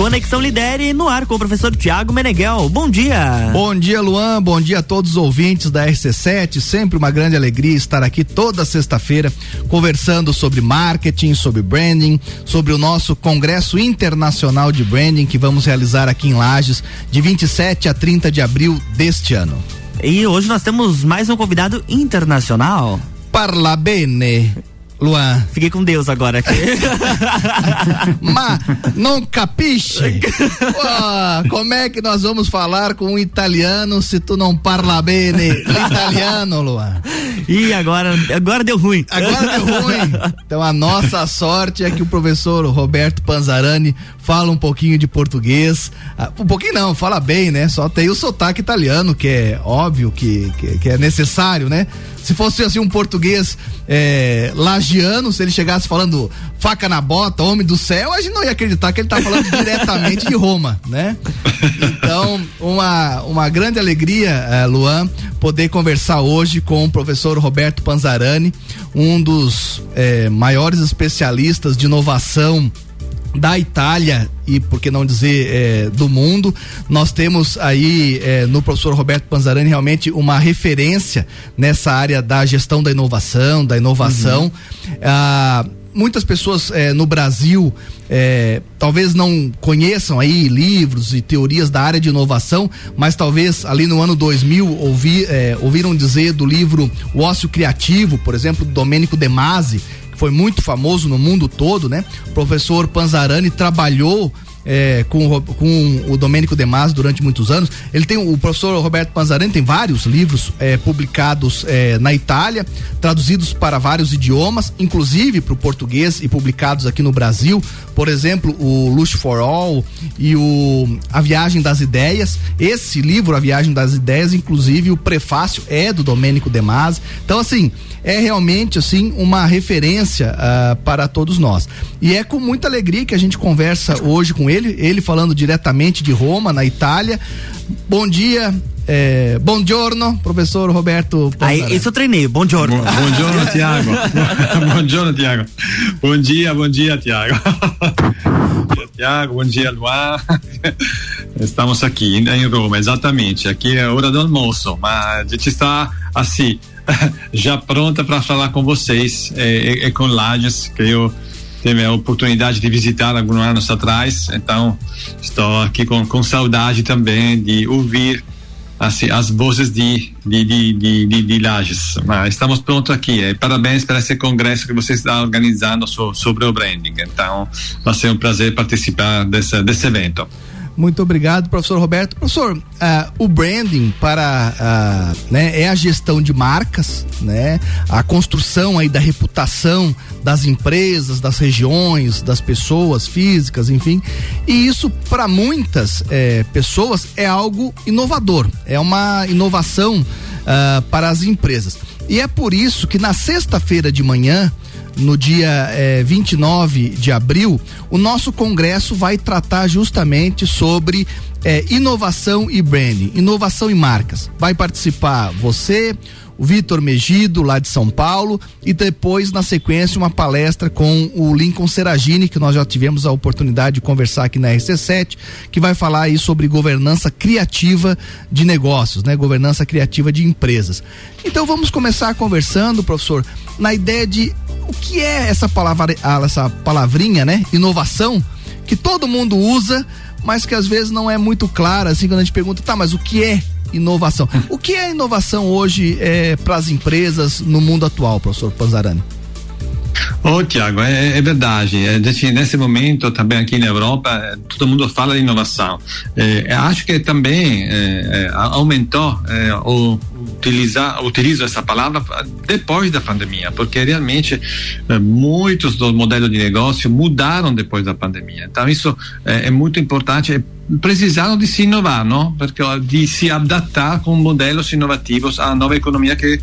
Conexão Lidere no ar com o professor Tiago Meneghel. Bom dia. Bom dia, Luan. Bom dia a todos os ouvintes da RC7. Sempre uma grande alegria estar aqui toda sexta-feira conversando sobre marketing, sobre branding, sobre o nosso Congresso Internacional de Branding que vamos realizar aqui em Lages de 27 a 30 de abril deste ano. E hoje nós temos mais um convidado internacional. Parla bene. Luan. Fiquei com Deus agora aqui. Ma não capisce? Como é que nós vamos falar com um italiano se tu não parla bene italiano, Luan? E agora, agora deu ruim. Agora deu ruim. Então a nossa sorte é que o professor Roberto Panzarani fala um pouquinho de português. Ah, um pouquinho não, fala bem, né? Só tem o sotaque italiano, que é óbvio que, que, que é necessário, né? Se fosse assim um português é, lagiano, se ele chegasse falando faca na bota, homem do céu, a gente não ia acreditar que ele tá falando diretamente de Roma, né? Então, uma, uma grande alegria, é, Luan, poder conversar hoje com o professor Roberto Panzarani, um dos é, maiores especialistas de inovação da Itália e por que não dizer é, do mundo. Nós temos aí é, no professor Roberto Panzarani realmente uma referência nessa área da gestão da inovação, da inovação. Uhum. Ah, muitas pessoas é, no Brasil é, talvez não conheçam aí livros e teorias da área de inovação, mas talvez ali no ano 2000 ouvi, é, ouviram dizer do livro O Ócio Criativo, por exemplo, do Domênico De Masi, foi muito famoso no mundo todo, né? O professor Panzarani trabalhou é, com, com o Domênico Demas durante muitos anos. Ele tem o professor Roberto Panzarani tem vários livros é, publicados é, na Itália, traduzidos para vários idiomas, inclusive para o português e publicados aqui no Brasil. Por exemplo, o Lush for All e o A Viagem das Ideias. Esse livro, A Viagem das Ideias, inclusive o prefácio é do Domênico Demas. Então, assim, é realmente assim uma referência uh, para todos nós. E é com muita alegria que a gente conversa hoje com ele, ele falando diretamente de Roma, na Itália. Bom dia, é, bom giorno, professor Roberto. Aí, isso eu treinei, bom giorno. Bom, bom giorno, Tiago. bom giorno, Tiago. Bom dia, bom dia, Tiago. bom dia, Tiago. Bom dia, Luan. Estamos aqui em Roma, exatamente. Aqui é a hora do almoço, mas a gente está assim, já pronta para falar com vocês e, e, e com Lages, que eu tive a oportunidade de visitar alguns anos atrás, então estou aqui com, com saudade também de ouvir assim, as vozes de, de, de, de, de, de Lages. Mas estamos prontos aqui. É, parabéns para esse congresso que você está organizando so, sobre o branding. Então, vai ser um prazer participar desse, desse evento. Muito obrigado, professor Roberto. Professor, uh, o branding para uh, né, é a gestão de marcas, né? A construção aí da reputação das empresas, das regiões, das pessoas físicas, enfim. E isso para muitas eh, pessoas é algo inovador, é uma inovação uh, para as empresas. E é por isso que na sexta-feira de manhã no dia eh, 29 de abril, o nosso congresso vai tratar justamente sobre eh, inovação e branding, inovação e marcas. Vai participar você, o Vitor Megido, lá de São Paulo, e depois, na sequência, uma palestra com o Lincoln Seragini, que nós já tivemos a oportunidade de conversar aqui na RC7, que vai falar aí sobre governança criativa de negócios, né? Governança criativa de empresas. Então vamos começar conversando, professor, na ideia de o que é essa palavra, essa palavrinha, né? Inovação, que todo mundo usa, mas que às vezes não é muito clara, assim, quando a gente pergunta, tá, mas o que é inovação? O que é inovação hoje é, para as empresas no mundo atual, professor Panzarani? Ô, oh, Tiago, é, é, verdade. É, nesse momento, também aqui na Europa, é, todo mundo fala de inovação. É, acho que também é, aumentou o utilizar, utilizo essa palavra depois da pandemia, porque realmente muitos dos modelos de negócio mudaram depois da pandemia. Então, isso é, muito importante precisaram de se inovar, não? Porque de se adaptar com modelos inovativos à nova economia que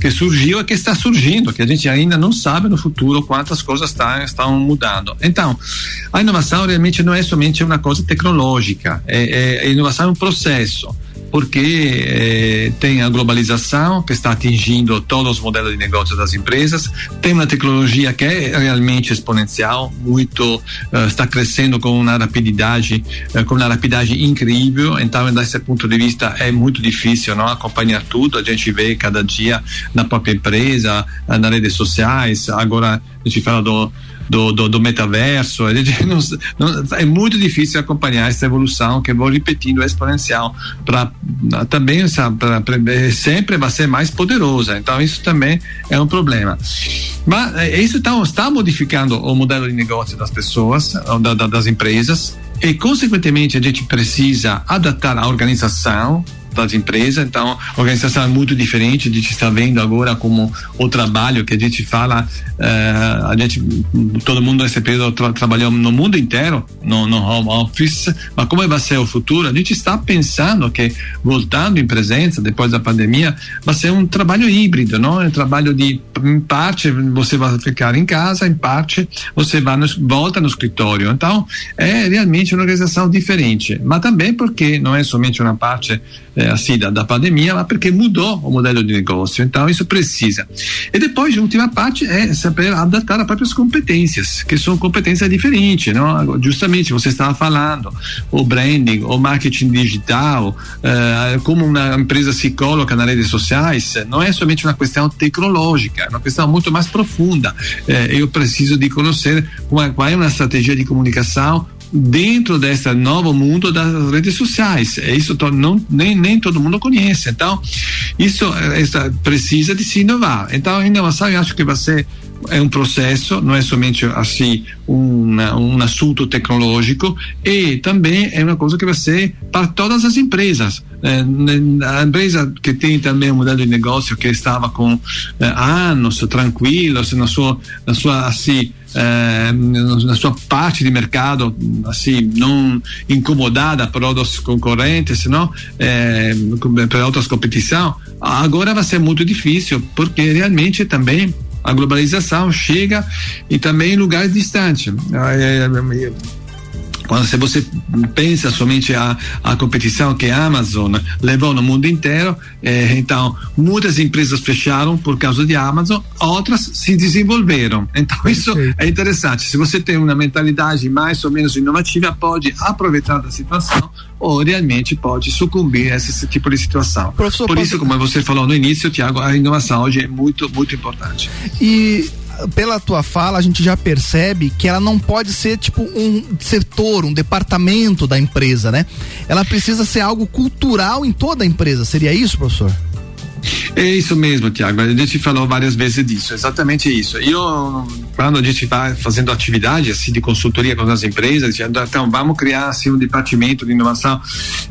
que surgiu e que está surgindo, que a gente ainda não sabe no futuro quantas coisas tá, estão mudando. Então, a inovação realmente não é somente uma coisa tecnológica, é, é, a inovação é um processo. Porque eh, tem a globalização que está atingindo todos os modelos de negócio das empresas, tem uma tecnologia que é realmente exponencial, muito uh, está crescendo com uma rapidez, uh, com uma rapidez incrível. Então, desse ponto de vista, é muito difícil, não acompanhar tudo. A gente vê cada dia na própria empresa, nas redes sociais. Agora a gente fala do do, do, do metaverso, a gente não, não, é muito difícil acompanhar essa evolução que vou repetindo é exponencial para também pra, pra, sempre vai ser mais poderosa. Então isso também é um problema. Mas é, isso tá, está modificando o modelo de negócio das pessoas, da, da, das empresas e consequentemente a gente precisa adaptar a organização das empresas. Então, a organização é muito diferente. A gente está vendo agora como o trabalho que a gente fala, uh, a gente, todo mundo nesse período tra trabalhou no mundo inteiro, no, no, home office, mas como vai ser o futuro? A gente está pensando que voltando em presença depois da pandemia, vai ser um trabalho híbrido, não? É um trabalho de, em parte, você vai ficar em casa, em parte, você vai volta no escritório. Então, é realmente uma organização diferente, mas também porque não é somente uma parte é, assim da, da, pandemia, mas porque mudou o modelo de negócio. Então isso precisa. E depois, a última parte é saber adaptar as próprias competências, que são competências diferentes, não? Justamente você estava falando o branding, o marketing digital, uh, como uma empresa se coloca nas redes sociais, não é somente uma questão tecnológica, é uma questão muito mais profunda. Uh, eu preciso de conhecer qual é uma estratégia de comunicação dentro desse novo mundo das redes sociais. É isso não nem, nem todo mundo conhece. Então, isso essa, precisa de se inovar. Então, a inovação eu acho que vai ser é um processo, não é somente assim um, um assunto tecnológico e também é uma coisa que vai ser para todas as empresas. É, a empresa que tem também um modelo de negócio que estava com é, anos tranquilos na sua, na sua assim, é, na sua parte de mercado assim não incomodada por outros concorrentes não é, por outras competição agora vai ser muito difícil porque realmente também a globalização chega e também em lugares distantes. É, é, quando se você pensa somente a, a competição que a Amazon levou no mundo inteiro, eh, então muitas empresas fecharam por causa de Amazon, outras se desenvolveram. Então isso é interessante. Se você tem uma mentalidade mais ou menos inovativa, pode aproveitar da situação ou realmente pode sucumbir a esse tipo de situação. Professor, por isso, como você falou no início, Tiago, a inovação hoje é muito, muito importante. E pela tua fala, a gente já percebe que ela não pode ser tipo um setor, um departamento da empresa, né? Ela precisa ser algo cultural em toda a empresa. Seria isso, professor? É isso mesmo, Tiago. A gente falou várias vezes disso, exatamente isso. Eu, quando a gente está fazendo atividade assim de consultoria com as empresas, então vamos criar assim um departamento de inovação.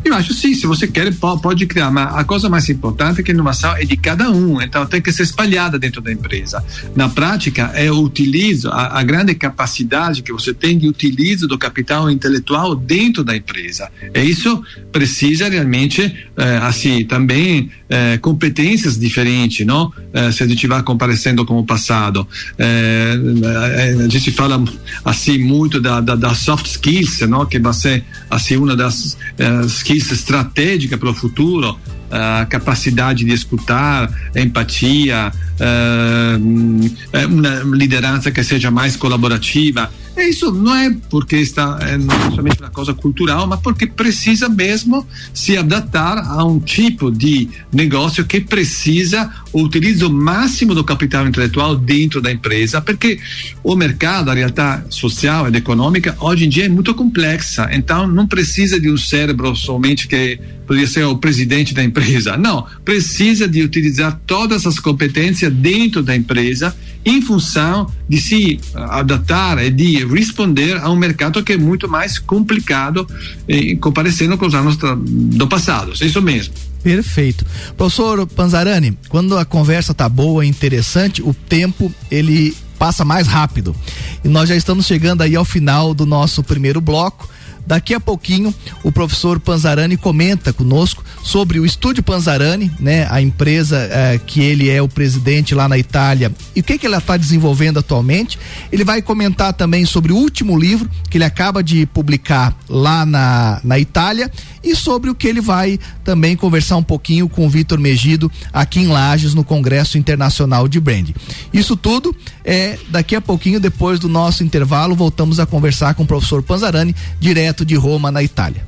Eu acho sim, se você quer pode criar, mas a coisa mais importante é que a inovação é de cada um, então tem que ser espalhada dentro da empresa. Na prática é o utilizo, a, a grande capacidade que você tem de utilizo do capital intelectual dentro da empresa. E isso precisa realmente eh, assim também eh, competências diferentes, não? Eh, se a gente vai comparecendo com o passado, eh, a gente fala assim muito da, da, da, soft skills, não? Que vai ser assim uma das skills estratégicas para o futuro, a capacidade de escutar, empatia, uma liderança que seja mais colaborativa. E isso não é porque está é, não é somente uma coisa cultural, mas porque precisa mesmo se adaptar a um tipo de negócio que precisa o máximo do capital intelectual dentro da empresa, porque o mercado, a realidade social e econômica, hoje em dia é muito complexa. Então, não precisa de um cérebro somente que poderia ser o presidente da empresa. Não, precisa de utilizar todas as competências dentro da empresa em função de se adaptar e de responder a um mercado que é muito mais complicado em comparecendo com os anos do passado. É isso mesmo. Perfeito. Professor Panzarani, quando a conversa tá boa interessante, o tempo ele passa mais rápido. E nós já estamos chegando aí ao final do nosso primeiro bloco Daqui a pouquinho o professor Panzarani comenta conosco sobre o Estúdio Panzarani, né? A empresa eh, que ele é o presidente lá na Itália e o que que ela está desenvolvendo atualmente. Ele vai comentar também sobre o último livro que ele acaba de publicar lá na, na Itália e sobre o que ele vai também conversar um pouquinho com o Vitor Megido aqui em Lages no Congresso Internacional de Brand. Isso tudo é daqui a pouquinho depois do nosso intervalo voltamos a conversar com o professor Panzarani direto de Roma na Itália.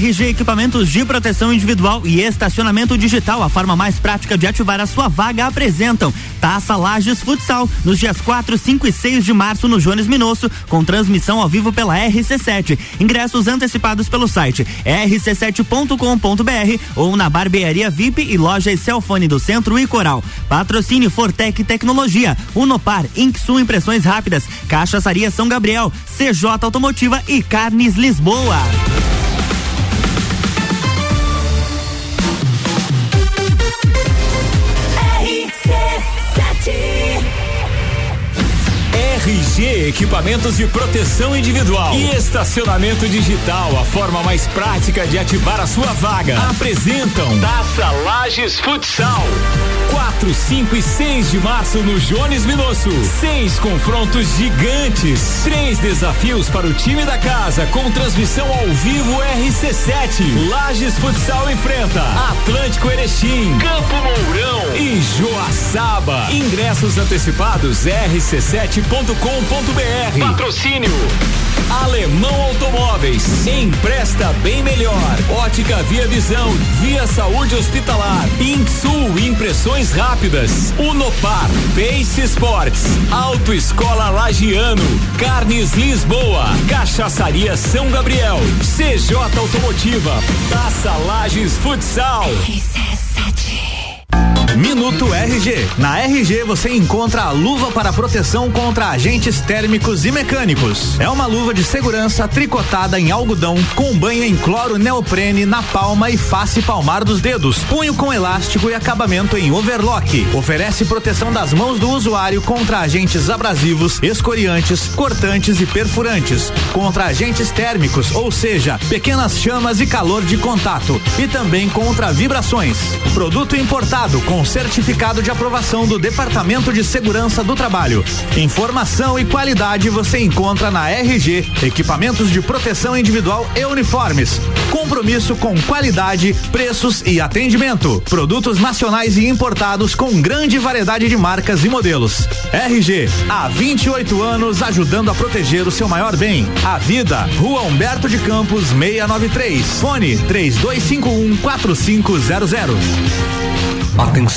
RG Equipamentos de Proteção Individual e Estacionamento Digital, a forma mais prática de ativar a sua vaga, apresentam Taça Lages Futsal, nos dias 4, 5 e 6 de março no Jones Minosso, com transmissão ao vivo pela RC7. Ingressos antecipados pelo site rc7.com.br ou na barbearia VIP e loja Celfone do Centro e Coral. Patrocínio Fortec Tecnologia, Unopar, Inksul Impressões Rápidas, Cachaçaria São Gabriel, CJ Automotiva e Carnes Lisboa. Equipamentos de Proteção Individual e Estacionamento Digital, a forma mais prática de ativar a sua vaga. Apresentam Taça Lages Futsal. 4, 5 e 6 de março no Jones Minosso. Seis confrontos gigantes. Três desafios para o time da casa com transmissão ao vivo RC7. Lages Futsal enfrenta Atlântico Erechim, Campo Mourão e Joaçaba. Ingressos antecipados rc7.com.br. Patrocínio Alemão Automóveis. Empresta bem melhor. Ótica Via Visão. Via Saúde Hospitalar. Insul Impressões Rápidas. Unopar. Pace Sports. Autoescola Lagiano. Carnes Lisboa. Cachaçaria São Gabriel. CJ Automotiva. Taça Lages Futsal. Minuto RG. Na RG você encontra a luva para proteção contra agentes térmicos e mecânicos. É uma luva de segurança tricotada em algodão com banho em cloro neoprene na palma e face palmar dos dedos. Punho com elástico e acabamento em overlock. Oferece proteção das mãos do usuário contra agentes abrasivos, escoriantes, cortantes e perfurantes. Contra agentes térmicos, ou seja, pequenas chamas e calor de contato. E também contra vibrações. Produto importado com certificado de aprovação do Departamento de Segurança do Trabalho. Informação e qualidade você encontra na RG, equipamentos de proteção individual e uniformes. Compromisso com qualidade, preços e atendimento. Produtos nacionais e importados com grande variedade de marcas e modelos. RG, há 28 anos ajudando a proteger o seu maior bem, a vida. Rua Humberto de Campos 693. Fone 3251 4500. Atenção,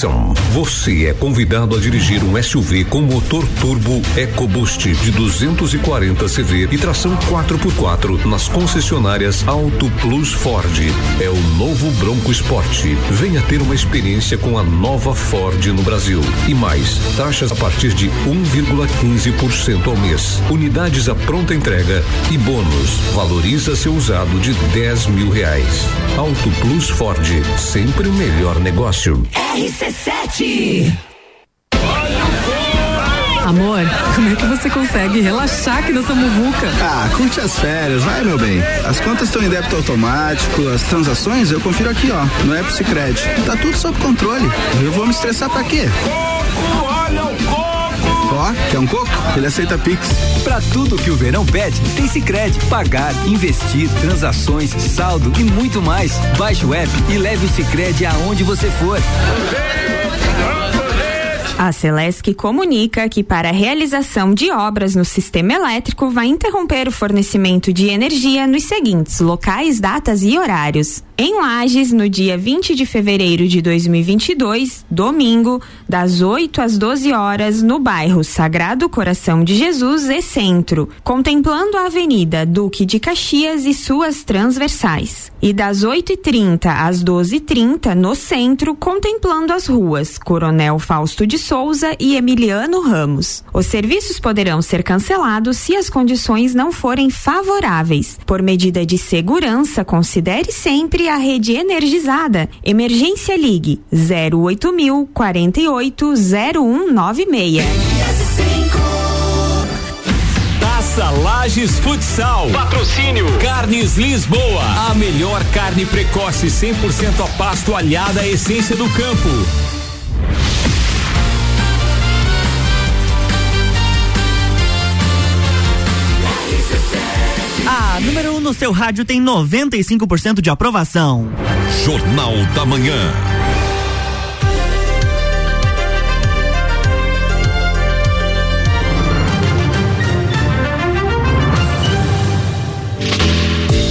você é convidado a dirigir um SUV com motor turbo EcoBoost de 240 CV e tração 4x4 nas concessionárias Auto Plus Ford. É o novo Bronco Sport. Venha ter uma experiência com a nova Ford no Brasil. E mais, taxas a partir de 1,15% ao mês. Unidades à pronta entrega e bônus. Valoriza seu usado de 10 mil reais. Auto Plus Ford, sempre o melhor negócio. RC7. Amor, como é que você consegue relaxar aqui nessa muvuca? Ah, curte as férias, vai meu bem. As contas estão em débito automático, as transações eu confiro aqui, ó, no App Cicred. Tá tudo sob controle. Eu vou me estressar pra quê? Coco, olha o coco. Ó, quer um coco? Ele aceita Pix. Pra tudo que o verão pede, tem Cicred. Pagar, investir, transações, saldo e muito mais. Baixe o app e leve o Cicred aonde você for. A Celesc comunica que para a realização de obras no sistema elétrico vai interromper o fornecimento de energia nos seguintes locais, datas e horários. Em Lages, no dia 20 de fevereiro de 2022, domingo, das 8 às 12 horas, no bairro Sagrado Coração de Jesus e Centro, contemplando a Avenida Duque de Caxias e suas transversais. E das 8h30 às 12h30, no centro, contemplando as ruas Coronel Fausto de Souza e Emiliano Ramos. Os serviços poderão ser cancelados se as condições não forem favoráveis. Por medida de segurança, considere sempre Procure a rede energizada. Emergência Ligue 08000 480196. Taça Lages Futsal. Patrocínio Carnes Lisboa. A melhor carne precoce 100% a pasto alhada à essência do campo. A número 1 um no seu rádio tem 95% de aprovação. Jornal da Manhã.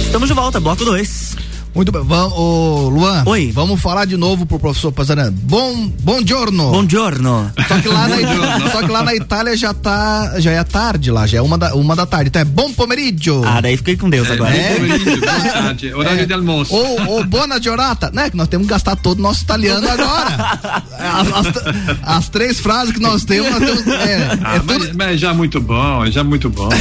Estamos de volta, bloco 2. Muito bem, vamos, ô, Luan. Oi. Vamos falar de novo pro professor Pazarano. Bom, bom giorno. Bom giorno. Só que lá na, só que lá na Itália já tá, já é tarde lá, já é uma da, uma da tarde. Então é bom pomeriggio. Ah, daí fiquei com Deus agora. É. Pomeriggio, boa tarde, horário de almoço. Ou, ou buona giornata, né? Que nós temos que gastar todo o nosso italiano agora. As, as- as três frases que nós temos, nós temos é, Ah, é mas, tudo, mas já muito bom, já muito bom.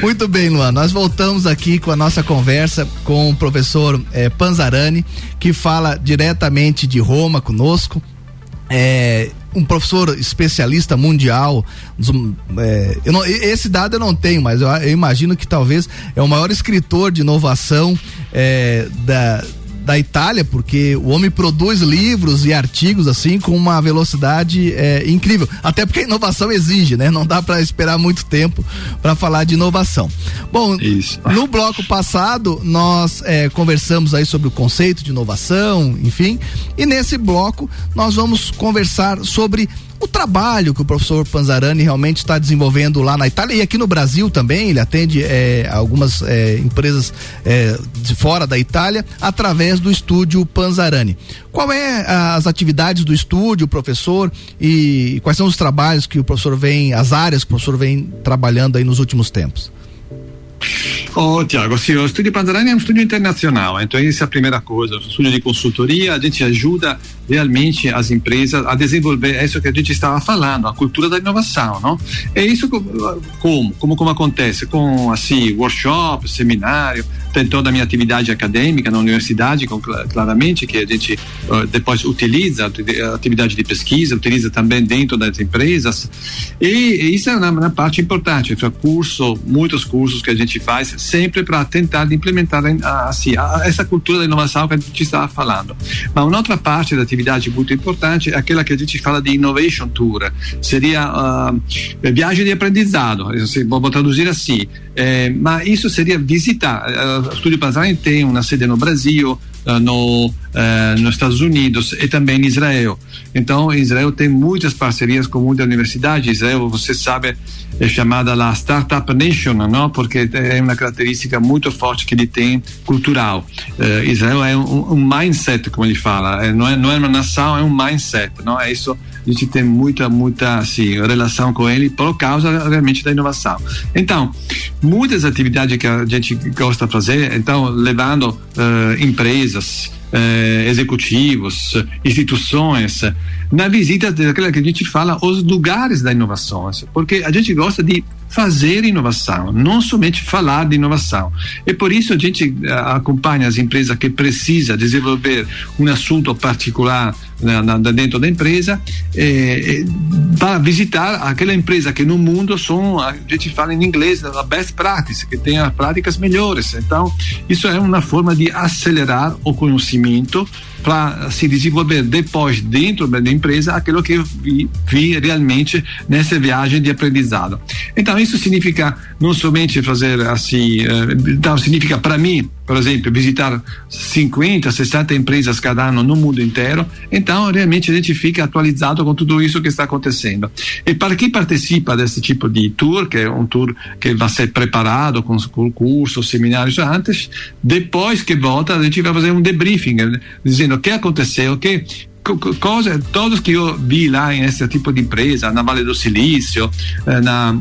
Muito bem, Luan. Nós voltamos aqui com a nossa conversa com o professor eh, Panzarani, que fala diretamente de Roma conosco. É um professor especialista mundial. é, não- esse dado eu não tenho, mas eu, eu imagino que talvez é o maior escritor de inovação é, da, da Itália, porque o homem produz livros e artigos assim com uma velocidade é, incrível. Até porque a inovação exige, né? Não dá para esperar muito tempo para falar de inovação. Bom, Isso. no bloco passado nós é, conversamos aí sobre o conceito de inovação, enfim, e nesse bloco nós vamos conversar sobre o trabalho que o professor Panzarani realmente está desenvolvendo lá na Itália e aqui no Brasil também. Ele atende é, algumas é, empresas é, de fora da Itália através do estúdio Panzarani. Qual é as atividades do estúdio, professor, e quais são os trabalhos que o professor vem, as áreas que o professor vem trabalhando aí nos últimos tempos? Oh, Tiago, sim, o Estúdio Panzarani é um estúdio internacional, então essa é a primeira coisa. O estúdio de consultoria, a gente ajuda realmente as empresas a desenvolver isso que a gente estava falando, a cultura da inovação, não? É isso co- como, como, como acontece com assim workshop, seminário, tem toda a minha atividade acadêmica na universidade, com, cla- claramente que a gente eh, depois utiliza atividade de pesquisa, utiliza também dentro das empresas e, e isso é uma, uma parte importante, foi curso, muitos cursos que a gente faz sempre para tentar implementar assim essa cultura da inovação que a gente estava falando. Mas uma outra parte da atividade muito importante é aquela que a gente fala de innovation tour, seria ah, viagem de aprendizado, assim, vou traduzir assim. Eh, mas isso seria visitar. Eh, o Estúdio Panzani tem uma sede no Brasil, no, eh, nos Estados Unidos e também em Israel. Então, Israel tem muitas parcerias com muitas universidades. Israel, você sabe, é chamada la Startup Nation, não? Porque é uma característica muito forte que ele tem cultural. Eh, Israel é um, um mindset, como ele fala. É, não, é, não é uma nação, é um mindset, não? É isso. A gente tem muita, muita assim, relação com ele por causa realmente da inovação. Então, muitas atividades que a gente gosta de fazer, então, levando eh, empresas, eh, executivos, instituições, na visita daquela que a gente fala, os lugares da inovação, porque a gente gosta de fazer inovação, não somente falar de inovação. E por isso a gente eh, acompanha as empresas que precisam desenvolver um assunto particular na, na, dentro da empresa eh, eh, para visitar aquela empresa que no mundo são, a gente fala em inglês, a best practice, que tem as práticas melhores. Então, isso é uma forma de acelerar o conhecimento para se desenvolver depois dentro da empresa aquilo que vi, vi realmente nessa viagem de aprendizado. Então isso significa não somente fazer assim, eh, então significa para mim, por exemplo, visitar 50, 60 empresas cada ano no mundo inteiro. Então realmente a gente fica atualizado com tudo isso que está acontecendo. E para quem participa desse tipo de tour, que é um tour que vai ser preparado com cursos, seminários antes, depois que volta a gente vai fazer um debriefing, né? dizendo o que aconteceu, o que coisa, todos que eu vi lá nesse tipo de empresa, na Vale do Silício, eh, na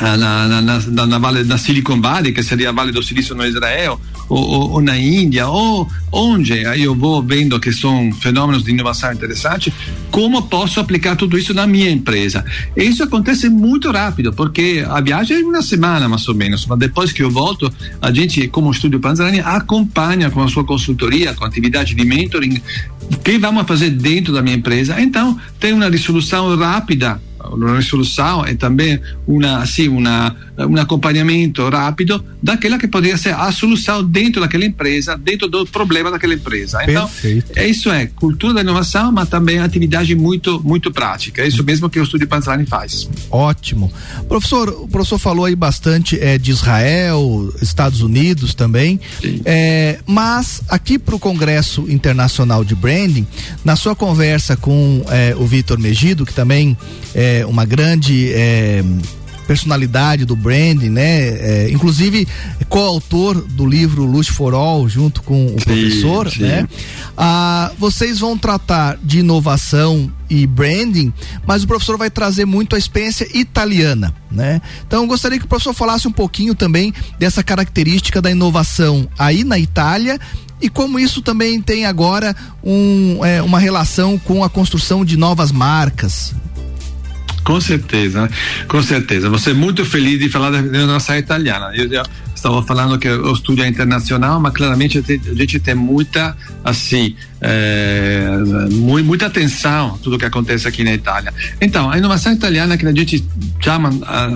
na, na, na, na, vale, na Silicon Valley, que seria a Vale do Silício no Israel, ou, ou, ou, na Índia, ou onde aí eu vou vendo que são fenômenos de inovação interessantes, como posso aplicar tudo isso na minha empresa? E isso acontece muito rápido, porque a viagem é uma semana mais ou menos, mas depois que eu volto, a gente, como Estúdio Panzani, acompanha com a sua consultoria, com atividade de mentoring, o que vamos fazer dentro da minha empresa. Então, tem uma resolução rápida uma solução é também uma, assim, uma, um acompanhamento rápido daquela que poderia ser a solução dentro daquela empresa, dentro do problema daquela empresa. Então, Perfeito. é isso é cultura da inovação, mas também atividade muito, muito prática. É isso mesmo que o Estúdio Panzani faz. Ótimo. Professor, o professor falou aí bastante é, de Israel, Estados Unidos também. É, mas aqui para o Congresso Internacional de Branding, na sua conversa com é, o Vitor Megido, que também é uma grande é, personalidade do branding, né? É, inclusive coautor do livro Lush for All, junto com o Sim, professor, sim. né? Ah, vocês vão tratar de inovação e branding, mas o professor vai trazer muito a experiência italiana, né? Então eu gostaria que o professor falasse um pouquinho também dessa característica da inovação aí na Itália e como isso também tem agora um, é, uma relação com a construção de novas marcas. Com certeza, né? com certeza. Você é muito feliz de falar da nossa italiana. Eu já estava falando que o estúdio é internacional, mas claramente a gente- a tem muita, assim, é, mu- muita atenção a tudo que acontece aqui na Itália. Então, a inovação italiana que a gente chama,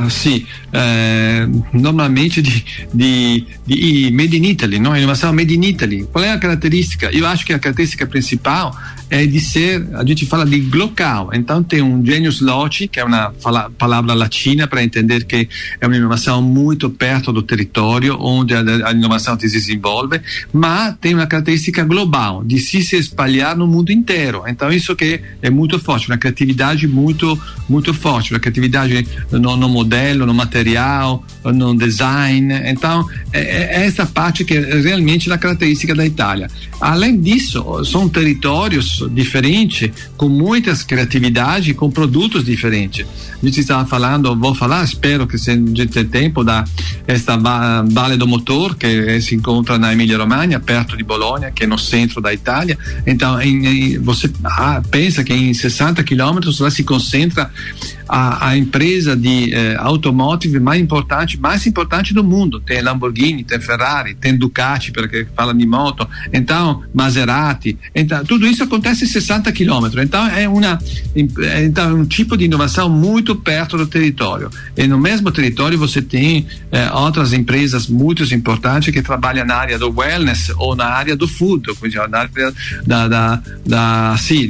assim, é, normalmente de, de, de Made in Italy, não? Inovação Made in Italy. Qual é a característica? Eu acho que a característica principal é de ser, a gente fala de local. Então tem um genius loci, que é uma palavra latina para entender que é uma inovação muito perto do território onde a, a inovação se desenvolve, mas tem uma característica global, de se se espalhar no mundo inteiro. Então isso que é muito forte, uma criatividade muito muito forte, uma criatividade no, no modelo, no material, no design. Então é, é essa parte que é realmente a característica da Itália. Além disso, são territórios diferentes, com muitas criatividades, com produtos diferentes. A gente estava falando, vou falar, espero que se a gente tenha tempo, da esta va- Vale do Motor, que se encontra na Emília-Romagna, perto de Bologna, que é no centro da Itália. Então, em- em- você ah, pensa que em 60 quilômetros lá se concentra a, a empresa de eh, automotive mais importante, mais importante do mundo. Tem Lamborghini, tem Ferrari, tem Ducati, porque fala de moto, então Maserati. Então, tudo isso acontece em 60 quilômetros. Então, é uma então, é um tipo de inovação muito perto do território. E no mesmo território você tem eh, outras empresas muito importantes que trabalham na área do wellness ou na área do food, na área da, da, da, sim,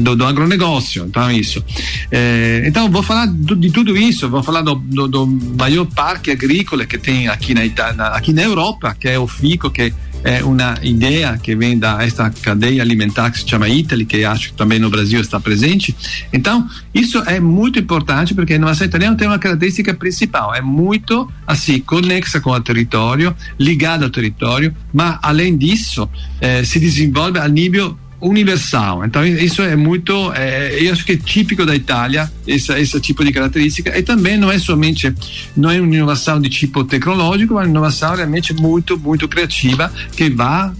do, do agronegócio. Então, isso. Eh, então, vou falar do- de tudo isso, vou falar do, do, do maior parque agrícola que tem aqui na, na, aqui na Europa, que é o FICO, que é uma ideia que vem da esta cadeia alimentar que se chama Italy, que acho que também no Brasil está presente. Então, isso é muito importante porque a inovação italiana tem uma característica principal, é muito assim conexa com o território, ligada ao território, mas além disso eh, se desenvolve a nível universal. Então isso é muito, é, eu acho que é típico da Itália esse, esse tipo de característica e também não é somente não é uma inovação de tipo tecnológico, mas uma inovação realmente muito muito criativa que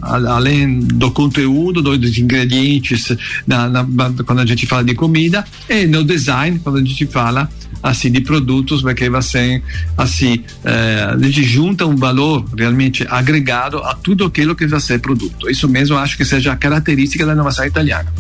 a- além do conteúdo, do- dos ingredientes na, na- quando a gente fala de comida e no design quando a gente fala assim de produtos porque ser assim eh, a gente junta um valor realmente agregado a tudo aquilo que vai ser produto isso mesmo acho que seja a característica inovação italiana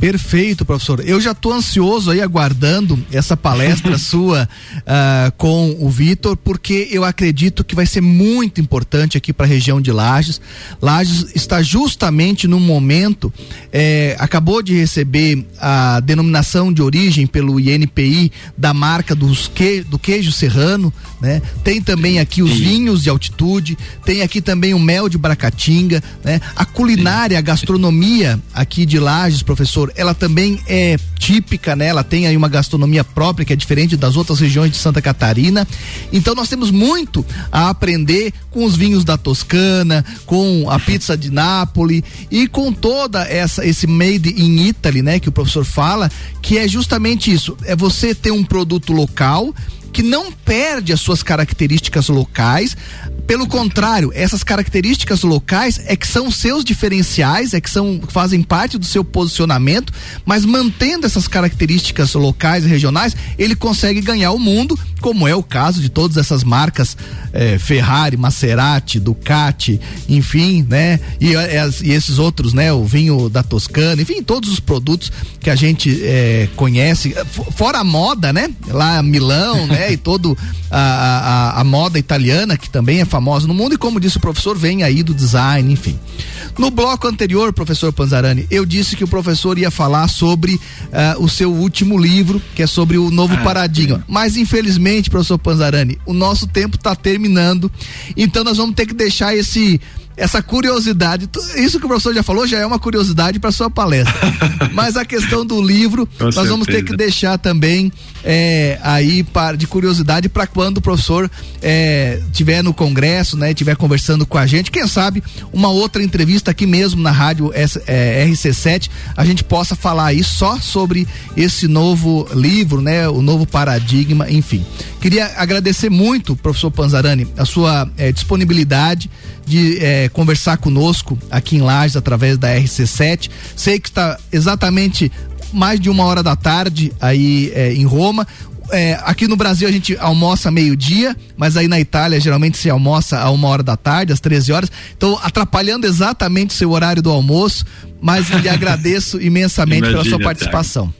Perfeito, professor. Eu já estou ansioso aí aguardando essa palestra sua ah, com o Vitor, porque eu acredito que vai ser muito importante aqui para a região de Lages. Lages está justamente no momento, eh, acabou de receber a denominação de origem pelo INPI da marca dos que, do queijo serrano, né? Tem também aqui os vinhos de altitude, tem aqui também o mel de Bracatinga, né? A culinária, a gastronomia aqui de Lages, professor, ela também é típica, né? Ela tem aí uma gastronomia própria que é diferente das outras regiões de Santa Catarina. Então nós temos muito a aprender com os vinhos da Toscana, com a pizza de Nápoles e com toda essa esse made in Italy, né, que o professor fala, que é justamente isso, é você ter um produto local que não perde as suas características locais. Pelo contrário, essas características locais é que são seus diferenciais, é que são fazem parte do seu posicionamento, mas mantendo essas características locais e regionais, ele consegue ganhar o mundo, como é o caso de todas essas marcas eh, Ferrari, Maserati, Ducati, enfim, né? E, as, e, esses outros, né? O vinho da Toscana, enfim, todos os produtos que a gente eh, conhece, fora a moda, né? Lá Milão, né? E todo a, a, a moda italiana que também é famosa no mundo e como disse o professor, vem aí do design, enfim. No bloco anterior, professor Panzarani, eu disse que o professor ia falar sobre uh, o seu último livro, que é sobre o novo ah, paradigma. Sim. Mas infelizmente, professor Panzarani, o nosso tempo está terminando. Então nós vamos ter que deixar esse essa curiosidade. Isso que o professor já falou já é uma curiosidade para sua palestra. Mas a questão do livro, Com nós certeza. vamos ter que deixar também é, aí de curiosidade para quando o professor é, tiver no congresso, né, tiver conversando com a gente, quem sabe uma outra entrevista aqui mesmo na rádio é, RC7, a gente possa falar aí só sobre esse novo livro, né, o novo paradigma, enfim. Queria agradecer muito, professor Panzarani, a sua é, disponibilidade de é, conversar conosco aqui em Lages através da RC7. Sei que está exatamente mais de uma hora da tarde aí é, em Roma. É, aqui no Brasil a gente almoça meio-dia, mas aí na Itália geralmente se almoça a uma hora da tarde, às 13 horas. Então, atrapalhando exatamente o seu horário do almoço, mas lhe agradeço imensamente Imagina, pela sua participação.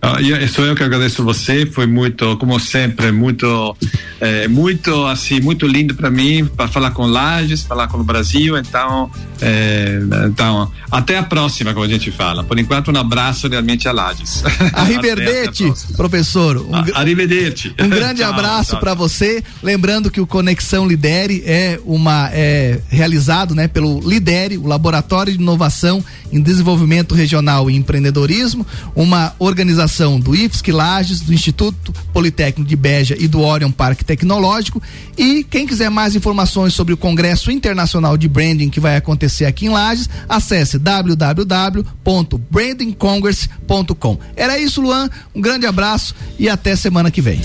Ah, sou eu que agradeço você, foi muito, como sempre, muito, é, muito assim, muito lindo para mim, para falar com Lages, falar com o Brasil. Então, é, então, até a próxima, como a gente fala. Por enquanto, um abraço realmente a Lages. Arrivederci, professor. Um, Arrivederci. Um grande tchau, abraço para você. Lembrando que o Conexão Lidere é uma é realizado, né, pelo Lidere, o Laboratório de Inovação em Desenvolvimento Regional e Empreendedorismo, uma organização do IFSC Lages, do Instituto Politécnico de Beja e do Orion Parque Tecnológico. E quem quiser mais informações sobre o Congresso Internacional de Branding que vai acontecer aqui em Lages, acesse www.brandingcongress.com. Era isso, Luan. Um grande abraço e até semana que vem.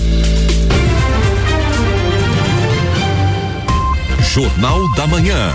Jornal da Manhã.